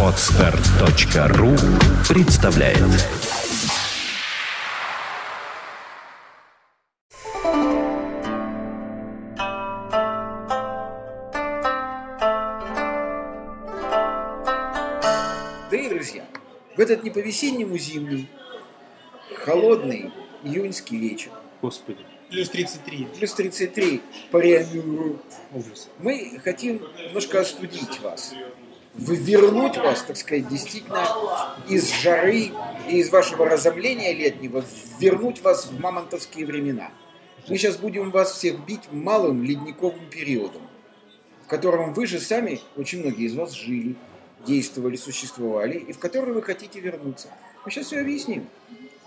Отстар.ру представляет. Дорогие друзья, в этот не по-весеннему зимний, холодный июньский вечер, Господи, Плюс 33. плюс 33 по Реамюру, ужас. мы хотим немножко остудить вас, вернуть вас, так сказать, действительно из жары и из вашего разомления летнего, вернуть вас в мамонтовские времена. Мы сейчас будем вас всех бить малым ледниковым периодом, в котором вы же сами, очень многие из вас жили, действовали, существовали, и в который вы хотите вернуться. Мы сейчас все объясним.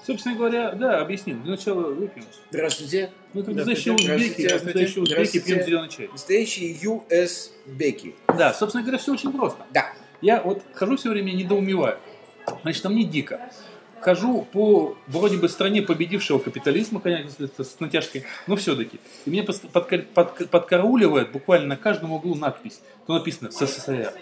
Собственно говоря, да, объясним. Для начала выпьем. Здравствуйте. Ну, Здравствуйте. настоящие узбеки, настоящие узбеки пьем зеленый чай. Настоящие US Беки. Да, собственно говоря, все очень просто. Да. Я вот хожу все время недоумеваю. Значит, там не дико. Хожу по вроде бы стране победившего капитализма, конечно, с- натяжкой, но все-таки. И меня подка- подкарауливает буквально на каждом углу надпись. То написано СССР,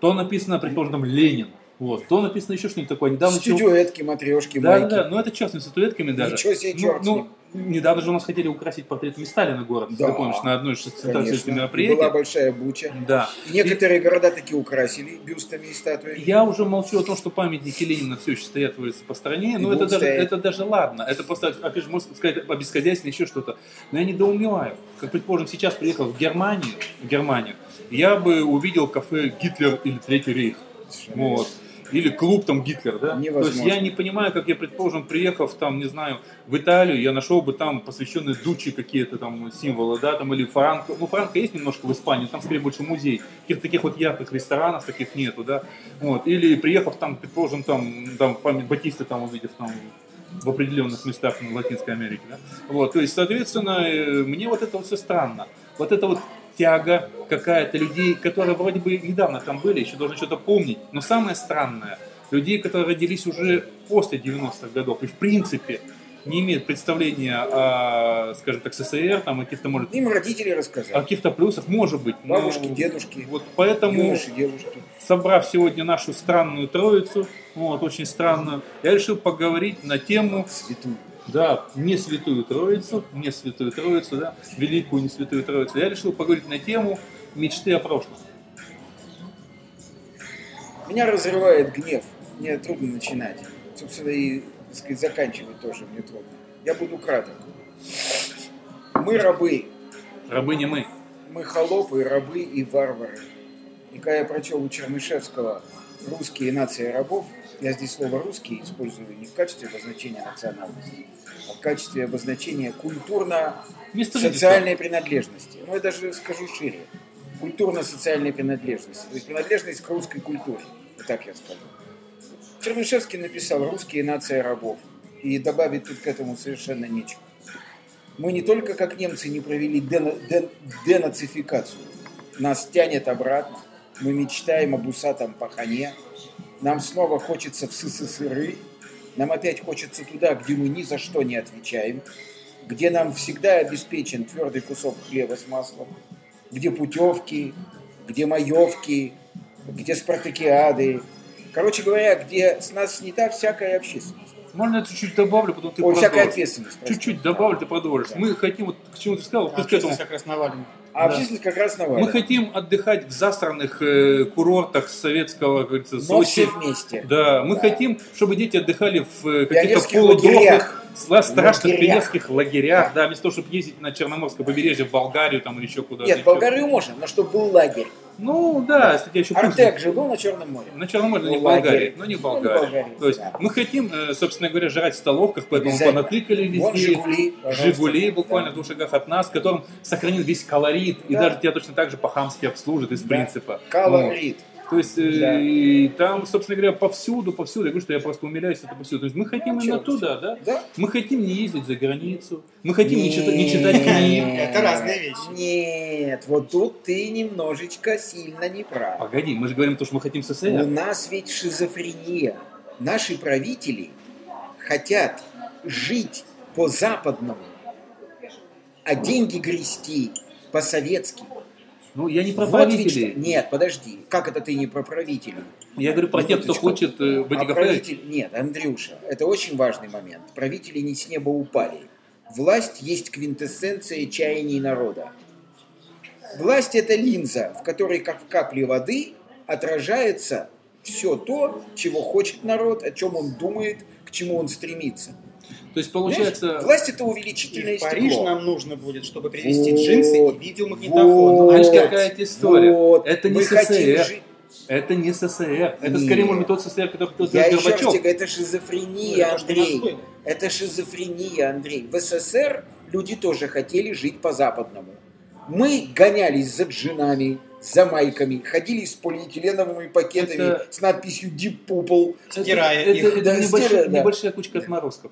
то написано, предположим, Ленин, вот, то написано еще что-нибудь такое. Недавно чего- Студиоэтки, матрешки, Да, майки. да, да, но это черт с статуэтками даже. Ничего себе, Ну, черт ну, ним. недавно же у нас хотели украсить портретами Сталина город, Да, ты помнишь, на одной из центральных мероприятий. Была большая буча. Да. И Некоторые города таки украсили бюстами и статуями. Я уже молчу о том, что памятники Ленина все еще стоят улице по стране, но И это даже, стоять. это даже ладно. Это просто, опять же, можно сказать, обесхозяйственно еще что-то. Но я недоумеваю. Как, предположим, сейчас приехал в Германию, в Германию, я бы увидел кафе Гитлер или Третий Рейх. Вот. Или клуб там Гитлер, да? То есть Невозможно. я не понимаю, как я, предположим, приехав там, не знаю, в Италию, я нашел бы там посвященные Дучи какие-то там символы, да, там, или Франко. Ну, Франко есть немножко в Испании, там скорее больше музей. Каких-то таких вот ярких ресторанов таких нету, да. Вот. Или приехав там, предположим, там, там память Батиста там увидев там в определенных местах на Латинской Америке, да. Вот, то есть, соответственно, э, мне вот это вот все странно. Вот это вот тяга какая-то людей, которые вроде бы недавно там были, еще должны что-то помнить. Но самое странное, людей, которые родились уже после 90-х годов и в принципе не имеют представления о, скажем так, СССР, там, о каких-то, может, Им родители о рассказали. каких-то плюсах, может быть. но Бабушки, дедушки, Вот поэтому юноши, девушки. собрав сегодня нашу странную троицу, вот, очень странную, я решил поговорить на тему, Святую. Да, не святую троицу, не святую троицу, да, великую не святую троицу. Я решил поговорить на тему мечты о прошлом. Меня разрывает гнев. Мне трудно начинать. Собственно, и так сказать, заканчивать тоже мне трудно. Я буду краток. Мы рабы. Рабы не мы. Мы холопы, рабы и варвары. И когда я прочел у Чернышевского «Русские нации рабов», я здесь слово «русский» использую не в качестве обозначения национальности, а в качестве обозначения культурно-социальной принадлежности. Ну, я даже скажу шире. Культурно-социальной принадлежности. То есть принадлежность к русской культуре. Вот так я скажу. Чернышевский написал «Русские нации рабов». И добавить тут к этому совершенно нечего. Мы не только как немцы не провели дена- ден- денацификацию, нас тянет обратно, мы мечтаем об усатом пахане, нам снова хочется в СССР, нам опять хочется туда, где мы ни за что не отвечаем, где нам всегда обеспечен твердый кусок хлеба с маслом, где путевки, где маевки, где спартакиады. Короче говоря, где с нас снята всякая общественность. Можно я чуть-чуть добавлю, потом ты Ой, всякая продолжишь. ответственность. Чуть-чуть добавлю, ты продолжишь. Мы хотим, вот к чему ты сказал, А к этому. как раз навалена. А Да. общественность как раз Мы навалена. хотим отдыхать в засранных э, курортах советского, как говорится, Но все Сочи. вместе. Да, мы Да. хотим, чтобы дети отдыхали в э, каких-то полудохлых, страшных Лагерях. пионерских лагерях, да. вместо того, чтобы ездить на Черноморское побережье в Болгарию там или еще куда-то. Нет, в Болгарию можно, но чтобы был лагерь. Ну да, кстати, я еще Артек же был на Черном море. На Черном море, но не в Ну. Болгарии. Но не в Ну, не в Болгарии. Болгарии, То есть да. мы хотим, э, собственно говоря, жрать в столовках, поэтому понатыкали Вон везде. Жигули, пожалуйста. Жигули буквально Да. в двух шагах от нас, которым сохранил весь колорит, и Да. даже тебя точно так же по-хамски обслужат из Да. принципа. Вот. То есть, э, Да. и там, собственно говоря, повсюду, повсюду, я говорю, что я просто умиляюсь, это повсюду. То есть мы хотим именно Черт. туда, да? Да? Мы хотим не ездить за границу, мы хотим не, читать, не читать книг. Это разные вещи. Нет, вот тут ты немножечко сильно не прав. Погоди, мы же говорим то, что мы хотим У СССР. нас ведь шизофрения. Наши правители хотят жить по-западному, а деньги грести по-советски. Ну, я не про Вот ведь правителей. что- Нет, подожди. Как это ты не про правителей? Я говорю про тех, кто хочет э, А этих аферах. правитель... Нет, Андрюша, это очень важный момент. Правители не с неба упали. Власть есть квинтэссенция чаяний народа. Власть – это линза, в которой, как в капле воды, отражается все то, чего хочет народ, о чем он думает, к чему он стремится. То есть получается... Власть – это И увеличительное в Париж стекло. нам нужно будет, чтобы привезти Вот. джинсы и видеомагнитофон. Вот. Знаешь, какая-то история. Вот. Это не СССР. жить- Это не СССР. Это Нет. скорее, может быть, тот СССР, который хотел Я сделать Горбачев. тебе говорю, это Ну, шизофрения, это что Андрей. Это шизофрения, Андрей. В СССР люди тоже хотели жить по-западному. Мы гонялись за джинами, за майками, ходили с полиэтиленовыми пакетами Это- с надписью Deep Purple. Это- Стирая это, их. это Да, небольшая, стирая, да. небольшая кучка отморозков.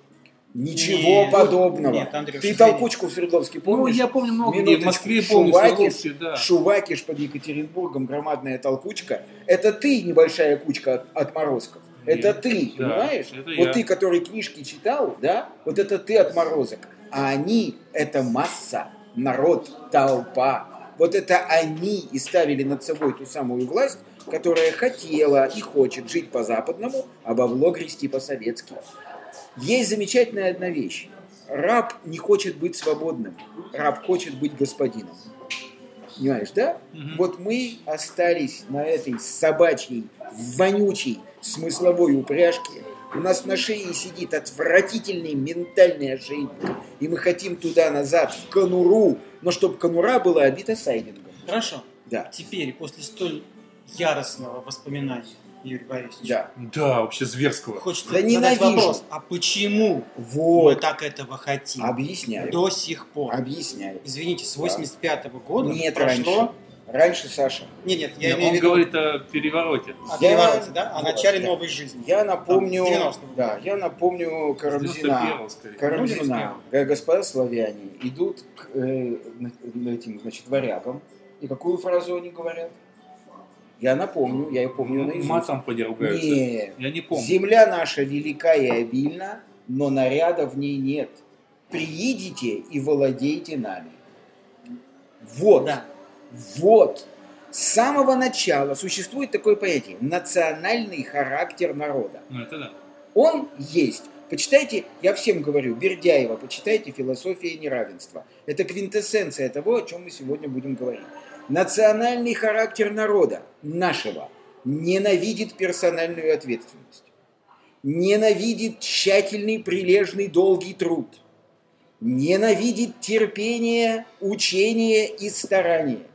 Ничего Нет. подобного. Нет, Андрюш, Ты толкучку в Свердловске Ну, помнишь? я помню много где. В Минуточку. Москве помню, Шувакиш, да. Шувакиш под Екатеринбургом, громадная толкучка. Это ты, небольшая кучка от- отморозков. Это Нет. ты, Да, понимаешь? это вот я. ты, который книжки читал, да, вот это ты отморозок. А они – это масса, народ, толпа. Вот это они и ставили над собой ту самую власть, которая хотела и хочет жить по-западному, а бабло грести по-советски. Есть замечательная одна вещь. Раб не хочет быть свободным. Раб хочет быть господином. Понимаешь, да? Мгм. Вот мы остались на этой собачьей, вонючей, смысловой упряжке. У нас на шее сидит отвратительный ментальный ошейник. И мы хотим туда-назад, в конуру. Но чтобы конура была обита сайдингом. Хорошо. Да, Теперь, после столь яростного воспоминания, Юрий Борисович, да. Да, вообще зверского. хочется Да задать ненавижу. вопрос, а почему мы Вот. так этого хотим Объясняю. до сих пор? Объясняю. Извините, с 85 года Нет, прошло... раньше. Раньше, Саша. Нет, нет, я Нет, имею в он виду говорит о перевороте. о Я- перевороте, да? О Вот, начале да. новой жизни. Я напомню, Там, с 90-го. да, я напомню Карамзина. 91-го скорее. Карамзина, г- господа славяне, идут к э, на- этим, значит, варягам. И какую фразу они говорят? Я напомню, я ее помню наизусть. Матом подергаются. Нет. Я не помню. Земля наша велика и обильна, но наряда в ней нет. Приидите и владейте нами. Вот. Да. Вот. С самого начала существует такое понятие – национальный характер народа. Ну, это да. Он есть. Почитайте, я всем говорю, Бердяева, почитайте «Философия неравенства». Это квинтэссенция того, о чем мы сегодня будем говорить. Национальный характер народа, нашего, ненавидит персональную ответственность. Ненавидит тщательный, прилежный, долгий труд. Ненавидит терпение, учение и старание.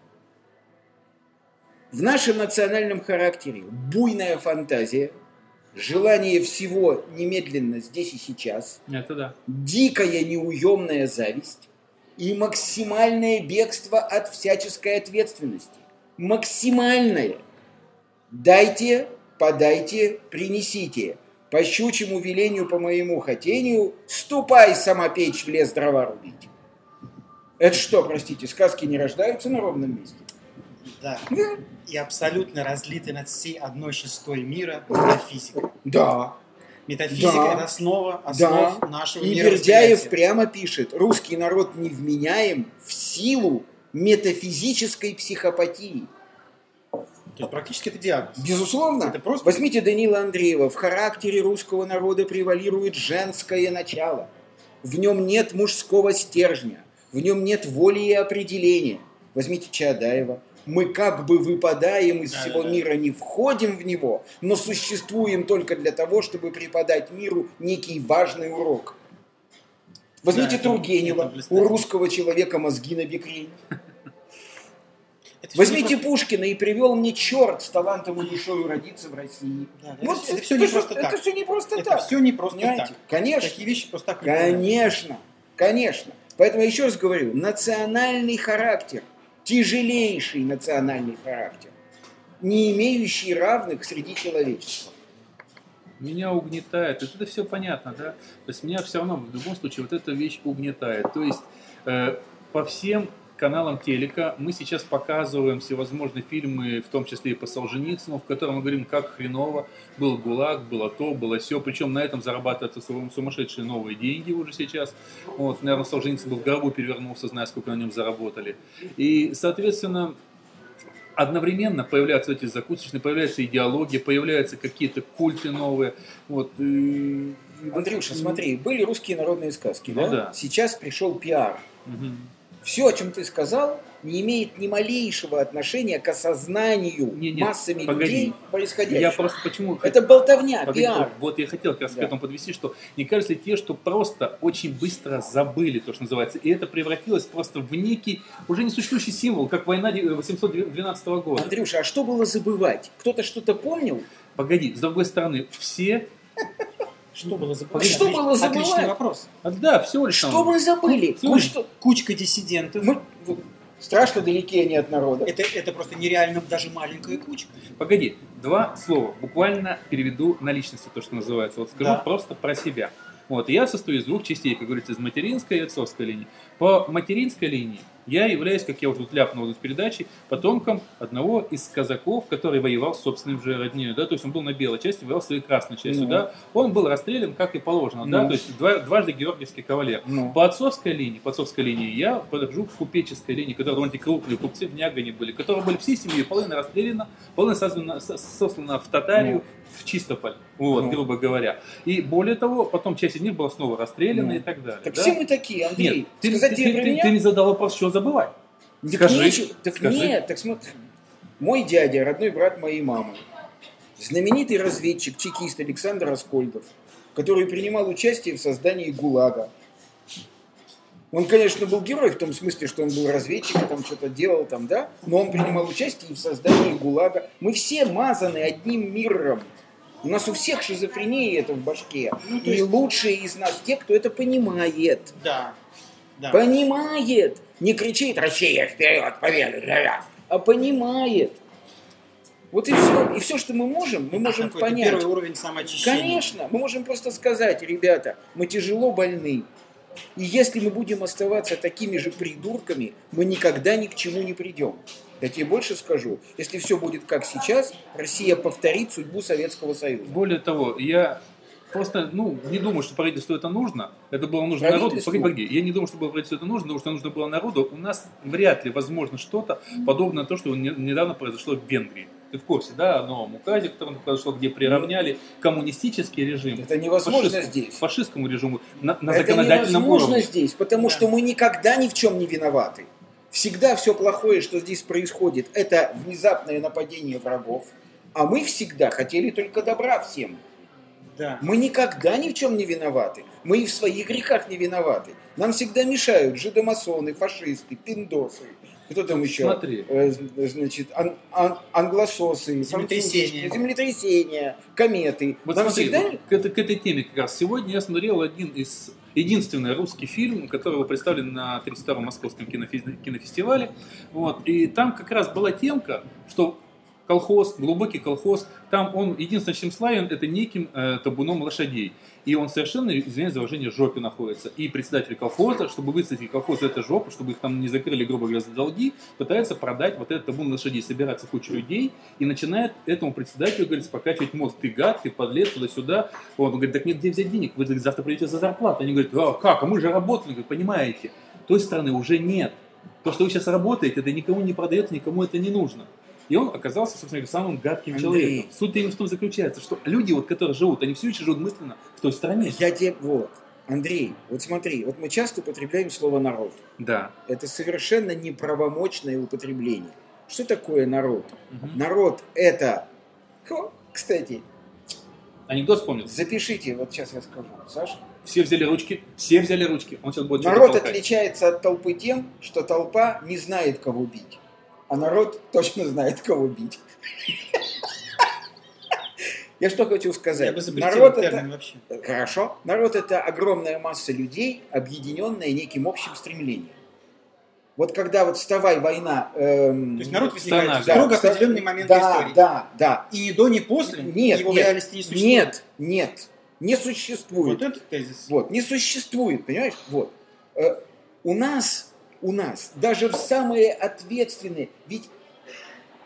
В нашем национальном характере буйная фантазия, желание всего немедленно здесь и сейчас, Это да. дикая неуемная зависть и максимальное бегство от всяческой ответственности. Максимальное. Дайте, подайте, принесите. По щучьему велению, по моему хотению, ступай, самопечь, в лес дрова рубить. Это что, простите, сказки не рождаются на ровном месте? Да. Да. И абсолютно разлиты над всей одной шестой мира метафизика. Да. Метафизика Да. это основа основ Да. нашего И. Бердяев прямо пишет, русский народ невменяем в силу метафизической психопатии. То есть практически это диагноз. Безусловно. Это просто- Возьмите Данила Андреева. В характере русского народа превалирует женское начало. В нем нет мужского стержня. В нем нет воли и определения. Возьмите Чаадаева. Мы как бы выпадаем из Да, всего да, да. мира, не входим в него, но существуем только для того, чтобы преподать миру некий важный урок. Возьмите Да, это- Тургенева. это. У русского человека мозги на бекрень. Это Возьмите просто- Пушкина и привел мне черт с талантом и душою родиться в России. Да, да, Вот это, все не просто это так. все не просто Это так. все не просто Понимаете? так. Конечно. Такие вещи просто так. Конечно, конечно. Поэтому я еще раз говорю, национальный характер, тяжелейший национальный характер, не имеющий равных среди человечества. Меня угнетает. Это, это все понятно, да? То есть меня все равно в любом случае вот эта вещь угнетает. То есть э, по всем каналам телека мы сейчас показываем всевозможные фильмы, в том числе и по Солженицыну, в котором мы говорим, как хреново был ГУЛАГ, было то, было все. Причем на этом зарабатываются сум- сумасшедшие новые деньги уже сейчас. Вот, наверное, Солженицын был в гробу перевернулся, зная, сколько на нем заработали. И, соответственно, одновременно появляются эти закусочные, появляется идеология, появляются какие-то культы новые. Вот, Андрюша, смотри, были русские народные сказки, Ну да? да. Сейчас пришел пиар. Мгм. Все, о чем ты сказал, не имеет ни малейшего отношения к осознанию Не, нет, массами погоди. людей происходящего. Я просто почему... Это болтовня, Погоди, пиар. Вот я хотел как раз Да. к этому подвести, что не кажется ли тебе, что просто очень быстро забыли то, что называется, и это превратилось просто в некий уже несуществующий символ, как война 812 года. Андрюша, а что было забывать? Кто-то что-то помнил? Погоди, с другой стороны, все... Что было забывать? Что было забывать? Отличный вопрос. А, да, всего лишь Что там- мы забыли? Всё Мы что? Кучка диссидентов. Мы страшно далеки они от народа. Это, это просто нереально даже маленькая кучка. Погоди, два слова. Буквально переведу на личности, то, что называется. Вот скажу Да. просто про себя. Вот, я состою из двух частей, как говорится, из материнской и отцовской линии. По материнской линии я являюсь, как я вот тут ляпнул из передачи, потомком одного из казаков, который воевал с собственным же родней, да, то есть он был на белой части, воевал своей красной частью, Ну. да, он был расстрелян, как и положено, да, Ну. то есть два- дважды георгиевский кавалер. Ну. По отцовской линии, по отцовской линии я подхожу к купеческой линии, которые довольно крупные купцы в Нягане были, которые были всей семьей, половина расстреляна, половина сослана, со- сослана в Татарию, в Чистополь, вот, Ну. грубо говоря. И более того, потом часть из них была снова расстреляна Ну. и так далее. Так да? все мы такие, Андрей. Нет, ты, Сказать ты- ты- ты- ты не задал вопрос, что забывать. Так Скажи, нечего- так скажи. нет, так смотри. Мой дядя, родной брат моей мамы, знаменитый разведчик, чекист Александр Аскольдов, который принимал участие в создании ГУЛАГа. Он, конечно, был герой в том смысле, что он был разведчиком, там что-то делал, там, да, но он принимал участие и в создании ГУЛАГа. Мы все мазаны одним миром. У нас у всех шизофрения это в башке. Ну, и есть- лучшие из нас те, кто это понимает. Да. Да. Понимает. Не кричит «Россия вперед, победа!» ля-ля», а понимает. Вот и все. И все, что мы можем, мы можем Какой-то понять. Первый уровень самоочищения. Конечно, мы можем просто сказать, ребята, мы тяжело больны. И если мы будем оставаться такими же придурками, мы никогда ни к чему не придем. Я тебе больше скажу, если все будет как сейчас, Россия повторит судьбу Советского Союза. Более того, я просто, ну, не думаю, что правительству это нужно. Это было нужно народу. Погоди, погоди. Я не думаю, что было правительству это нужно, потому что нужно было народу. У нас вряд ли возможно что-то подобное то, что не- недавно произошло в Венгрии. Ты в курсе, да, о новом указе, который произошло, где приравняли коммунистический режим Это невозможно фашистскому- здесь. фашистскому режиму на, на Это законодательном невозможно уровне. здесь, потому что мы никогда ни в чем не виноваты. Всегда все плохое, что здесь происходит, это внезапное нападение врагов. А мы всегда хотели только добра всем. Да. Мы никогда ни в чем не виноваты. Мы и в своих грехах не виноваты. Нам всегда мешают жидомасоны, фашисты, пиндосы. Кто там еще? Смотри. Э, значит, ан- ан- англососы, Землетрясения. землетрясения, кометы. Вот Нам смотри, всегда вот к, этой, к этой теме как раз. Сегодня я смотрел один из единственный русский фильм, который был представлен на 32-м Московском кинофи- кинофестивале. Вот, и там как раз была темка, что колхоз, глубокий колхоз, там он единственное, чем славен, это неким э, табуном лошадей. И он совершенно, извиняюсь за выражение, жопе находится. И председатель колхоза, чтобы высадить колхоз из этой жопы, чтобы их там не закрыли, грубо говоря, за долги, пытается продать вот этот табун лошадей. Собирается куча людей и начинает этому председателю, говорит, покачивать мозг. Ты гад, ты подлец, туда-сюда. Он говорит, так нет, где взять денег? Вы говорит, завтра придете за зарплату. Они говорят, а как, а мы же работали. Говорит, понимаете, той страны уже нет. То, что вы сейчас работаете, это никому не продается, никому это не нужно. И он оказался, собственно говоря, самым гадким Андрей. человеком. Суть именно в том заключается, что люди, вот, которые живут, они все еще живут мысленно в той стране. Я тебе, вот, Андрей, вот смотри, вот мы часто употребляем слово народ. Да. Это совершенно неправомочное употребление. Что такое народ? Мгм. Народ это... Хо, кстати, Анекдот вспомнил. запишите, вот сейчас я скажу, Саша. Все взяли ручки, все взяли ручки. Он сейчас будет Народ отличается от толпы тем, что толпа не знает, кого бить. А народ точно знает, кого бить. Я что хочу сказать? Народ это... вообще. Хорошо. Народ это огромная масса людей, объединенная неким общим стремлением. Вот когда вот вставай война... эм, То есть народ возникает да, в определенный момент да, истории. Да, да. И ни до, ни после Нет, его в нет, реальности не существует. Нет, нет, не существует. Вот этот тезис. Вот, не существует, понимаешь? Вот. Э, у нас, у нас, даже в самые ответственные, ведь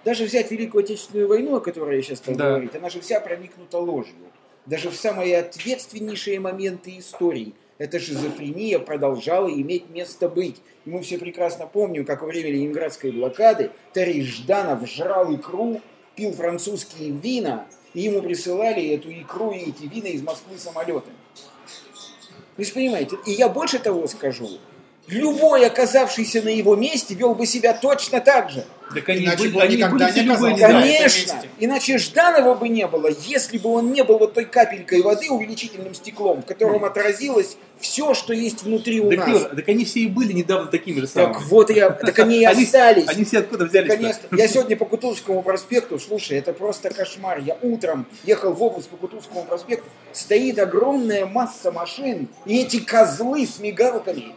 даже взять Великую Отечественную войну, о которой я сейчас стал Да. говорить, она же вся проникнута ложью. Даже в самые ответственнейшие моменты истории эта шизофрения продолжала иметь место быть. И мы все прекрасно помним, как во время Ленинградской блокады Тарий Жданов жрал икру, пил французские вина, и ему присылали эту икру и эти вина из Москвы самолетами. Вы понимаете, и я больше того скажу, любой, оказавшийся на его месте, вел бы себя точно так же. Так они Иначе бы он они никогда не оказался. Конечно, месте. иначе Жданова бы не было, если бы он не был вот той капелькой воды увеличительным стеклом, в котором отразилось все, что есть внутри у Так, нас. Юра, так они все и были недавно такими же самыми. Так вот я, так они и остались. Они все откуда взялись? Я сегодня по Кутузовскому проспекту, слушай, это просто кошмар. Я утром ехал в область по Кутузовскому проспекту, стоит огромная масса машин, и эти козлы с мигалками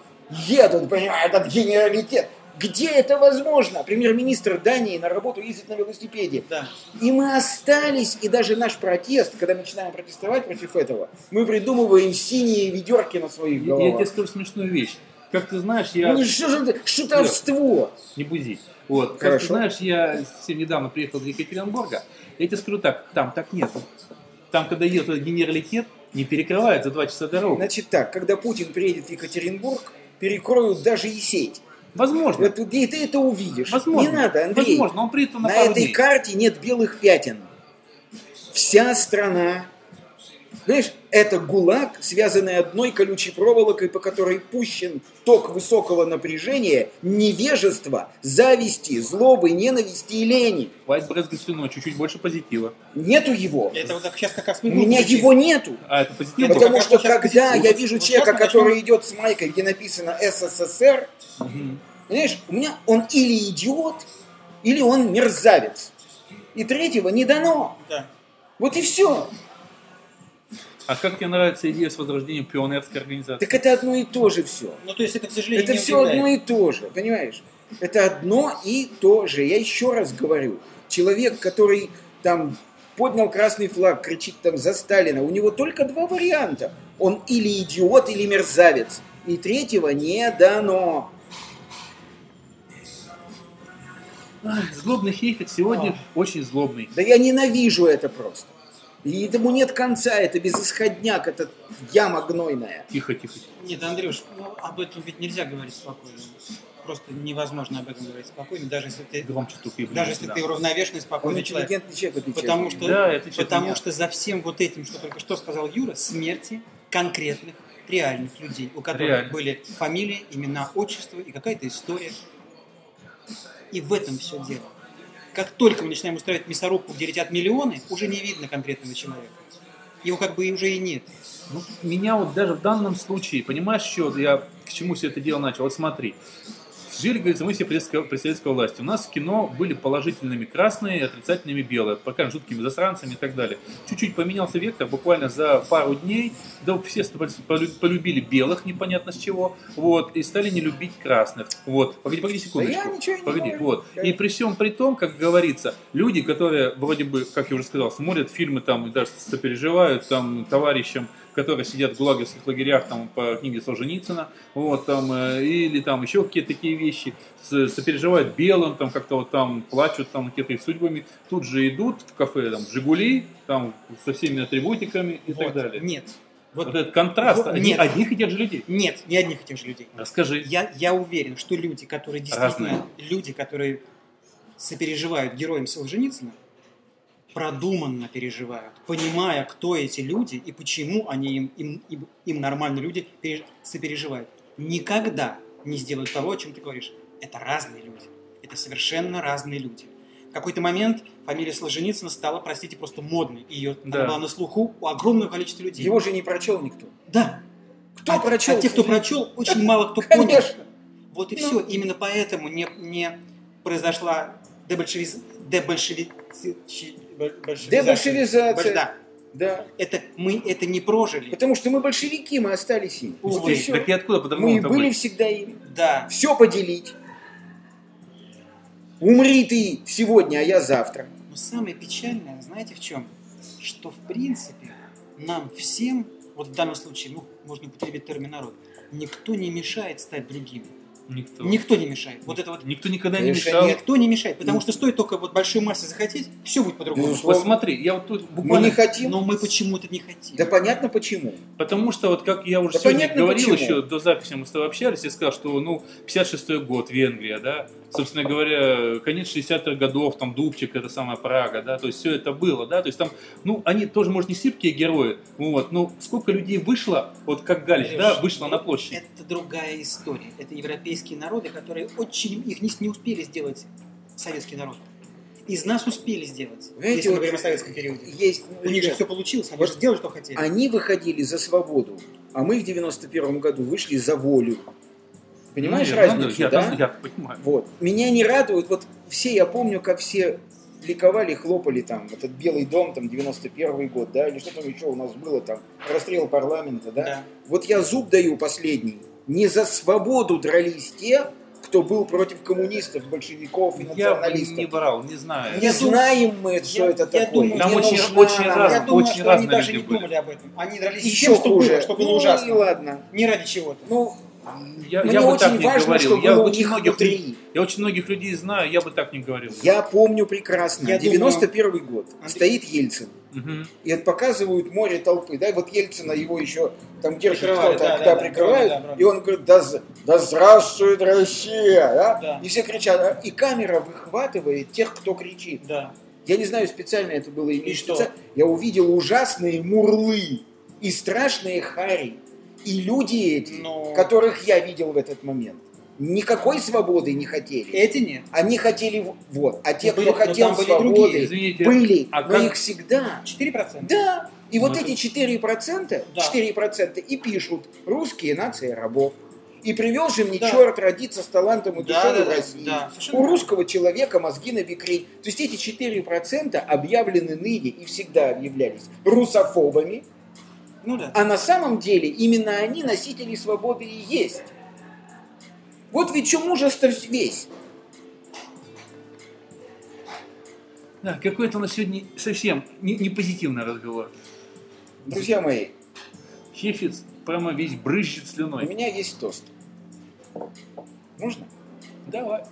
едут, понимаешь, этот генералитет. Где это возможно? Премьер-министр Дании на работу ездит на велосипеде. Да. И мы остались, и даже наш протест, когда мы начинаем протестовать против этого, мы придумываем синие ведерки на своих Я, я головах. тебе скажу смешную вещь. Как ты знаешь, я... Ну что же это? Шутовство! Не бузи. Вот. Как ты Хорошо. знаешь, я совсем недавно приехал из Екатеринбурга. Я тебе скажу так, там так нет. Там, когда едет этот генералитет, не перекрывает за два часа дорогу. Значит так, когда Путин приедет в Екатеринбург, перекроют даже и сеть. Возможно. Вот и ты это увидишь. Возможно. Не надо, Андрей. Возможно, он приедет на, На этой дней. карте нет белых пятен. Вся страна. Знаешь, это гулаг, связанный одной колючей проволокой, по которой пущен ток высокого напряжения, невежества, зависти, злобы, ненависти и лени. Хватит брызгать слюной, чуть-чуть больше позитива. Нету его. Это вот так сейчас как раз У меня его нету. А это позитив? Это Потому как что когда позитив. я вижу Вот человека, который начнем- идет с майкой, где написано СССР, Мгм. Понимаешь, у меня он или идиот, или он мерзавец. И третьего не дано. Да. Вот и все. А как тебе нравится идея с возрождением пионерской организации? Так это одно и то же все. Ну, то есть это, к сожалению, Это не все удивляет. одно и то же, понимаешь? Это одно и то же. Я еще раз говорю. Человек, который там поднял красный флаг, кричит там за Сталина, у него только два варианта. Он или идиот, или мерзавец. И третьего не дано. Ах, Злобный Хейфет сегодня очень злобный. Да я ненавижу это просто. И этому нет конца, это безысходняк, это яма гнойная. Тихо, тихо. тихо. Нет, Андрюш, ну, об этом ведь нельзя говорить спокойно. Просто невозможно об этом говорить спокойно, даже если ты, Громче тупее. даже если ты уравновешенный, Он спокойный человек. интеллигентный человек, от Потому что, Да, это потому меня. что за всем вот этим, что только что сказал Юра, смерти конкретных, реальных людей, у которых Реально. были фамилии, имена, отчества и какая-то история. И в этом все дело. Как только мы начинаем устраивать мясорубку, где летят миллионы, уже не видно конкретного человека. Его как бы и уже и нет. Ну, меня вот даже в данном случае, понимаешь, что я к чему все это дело начал? Вот смотри. Жили, говорится, мы все при советской- власти. У нас в кино были положительными красные отрицательными белые, пока жуткими засранцами и так далее. Чуть-чуть поменялся вектор, буквально за пару дней, да все полюбили белых, непонятно с чего, вот, и стали не любить красных. Вот, погоди, погоди секундочку. Да я ничего не Погоди, говорю. вот. И при всем при том, как говорится, люди, которые вроде бы, как я уже сказал, смотрят фильмы там и даже сопереживают там товарищам, которые сидят в гулагерских лагерях там по книге Солженицына, вот там, э, или там еще какие-то такие вещи, сопереживают белым, там как-то вот там плачут там их судьбами, тут же идут в кафе там Жигули, там со всеми атрибутиками и так Вот. далее. Нет. Вот, Вот, этот контраст Вот нет. одних и тех же людей. нет, не одних и тех же людей. Расскажи. Я, я уверен, что люди, которые действительно, Разные. люди, которые сопереживают героям Солженицына, продуманно переживают, понимая, кто эти люди и почему они им, им, им, им нормальные люди переж- сопереживают. Никогда не сделают того, о чем ты говоришь. Это разные люди. Это совершенно разные люди. В какой-то момент фамилия Солженицына стала, простите, просто модной. Ее Да. она была на слуху у огромного количества людей. Его же не прочел никто. Да. Кто а, прочел? а те, кто прочел, очень мало кто понял. Конечно. Вот и Ну. все. Именно поэтому не, не произошла дебольшевиз... дебольшеви... большевизация. Дебольшевизация. Больш- Да. Да. Это, мы это не прожили. Потому что мы большевики, мы остались ими. Ой, всё. Так и откуда Мы по-другому и были всегда ими. Да. Все поделить. Умри ты сегодня, а я завтра. Но самое печальное, знаете в чем? Что в принципе нам всем, вот в данном случае, ну, можно употребить термин народ, никто не мешает стать другими. Никто. Никто не мешает. Вот это вот Никто никогда не нет. никто не мешает, потому что стоит только вот большой массе захотеть, все будет по-другому. Посмотри, я вот тут Мы буквально... не хотим. Но мы почему-то не хотим. Да понятно почему. Потому что, вот как я уже Да сегодня понятно, говорил, почему. еще до записи мы с тобой общались, я сказал, что, ну, 56-й год, Венгрия, да, собственно говоря, конец 60-х годов, там, Дубчик, это самая Прага, да, то есть все это было, да, то есть там, ну, они тоже, может, не сипкие герои, вот, но сколько людей вышло, вот как Галич, да, вышло на площадь. Это другая история. Это европейские народы, которые очень их не, не успели сделать советский народ. Из нас успели сделать. Знаете, если мы вот говорим о советском периоде. Есть, У них же все получилось, они вот же сделали, что хотели. Они выходили за свободу, а мы в 91 году вышли за волю. Понимаешь Ну, я- разницу, я, да? Я понимаю. Вот. Меня не радует, вот все, я помню, как все ликовали, хлопали там, этот Белый дом, там, 91 год, да, или что там еще у нас было, там, расстрел парламента, да? Да. Вот я зуб даю последний. Не за свободу дрались те, кто был против коммунистов, большевиков и Я националистов. не брал, не знаю. Не Я дум- знаем мы, что я- это я такое. думаю, Там очень- нужна очень нам. раз- Я думаю, очень что они даже не были. думали об этом. Они дрались с Еще тем, что хуже. было, что было ну, ужасно. и ладно. Не ради чего-то. Ну, Я, мне я бы очень так не важно, говорил. что я было у очень них многих, внутри. я очень многих людей знаю, я бы так не говорил. Я помню прекрасно. Я 91 год. Андрей- Стоит Ельцин. Мгм. И вот показывают море толпы. Да, вот Ельцина его еще там держит Прикрывали, кто-то, да, когда да, да, прикрывают. да, и он говорит, да, да здравствует Россия. Да? Да. И все кричат. а, И камера выхватывает тех, кто кричит. Да. Я не знаю, специально это было или И не что? специально. Я увидел ужасные мурлы и страшные хари. И люди эти, Но- которых я видел в этот момент, никакой свободы не хотели. Эти нет. Они хотели вот, а те, Ну, были- кто но хотел были свободы, другие, извините. были, А но как- их всегда. 4%. Да. И вот Ну, эти 4%, Да. 4% и пишут русские нация рабов. И привел же мне Да. черт родиться с талантом и Да, душой да, в да, России. да, совершенно У русского человека мозги на бекрень. То есть эти 4% объявлены ныне и всегда объявлялись русофобами, Ну да. а на самом деле именно они носители свободы и есть. Вот ведь чем ужас-то весь. Да, какой-то у нас сегодня совсем не, не позитивный разговор. Друзья мои, Хефиц прямо весь брызжет у слюной. меня есть тост. Можно? Давай.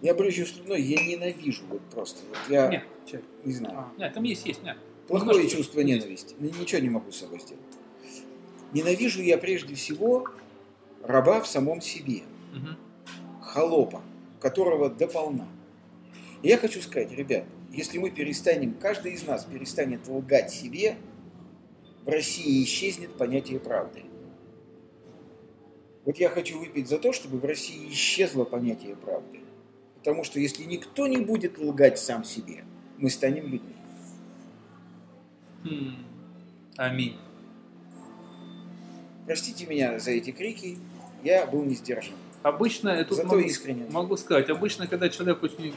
Я брызжу слюной, я ненавижу вот просто. Вот я Нет, чай. не знаю. А. Нет, там есть, есть, нет. Плохое чувство ненависти. Ничего не могу с собой сделать. Ненавижу я прежде всего раба в самом себе, Мгм. холопа, которого дополна. И я хочу сказать, ребят, если мы перестанем, каждый из нас перестанет лгать себе, в России исчезнет понятие правды. Вот я хочу выпить за то, чтобы в России исчезло понятие правды. Потому что если никто не будет лгать сам себе, мы станем людьми. Хм. Аминь. Простите меня за эти крики, я был не сдержан. Обычно, я тут Зато могу, искренне. могу сказать, обычно, когда человек очень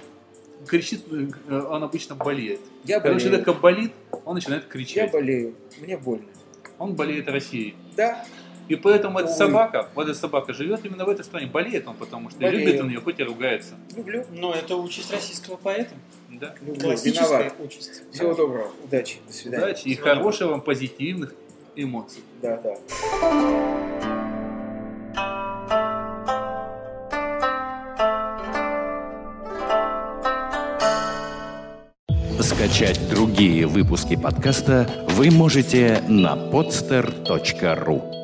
кричит, э, он обычно болеет. Я Когда болею. человека болит, он начинает Я кричать. болею, мне больно. Он болеет Россией. Да, И поэтому эта Ой. собака, вот эта собака живет именно в этой стране. Болеет он, потому что Болеет. любит он ее, хоть и ругается. люблю, Но это участь российского поэта. Да. люблю, Классическая виноват. участь. Всего доброго, удачи, до свидания. Удачи и хороших вам позитивных эмоций. Да, да. Скачать другие выпуски подкаста вы можете на podster.ru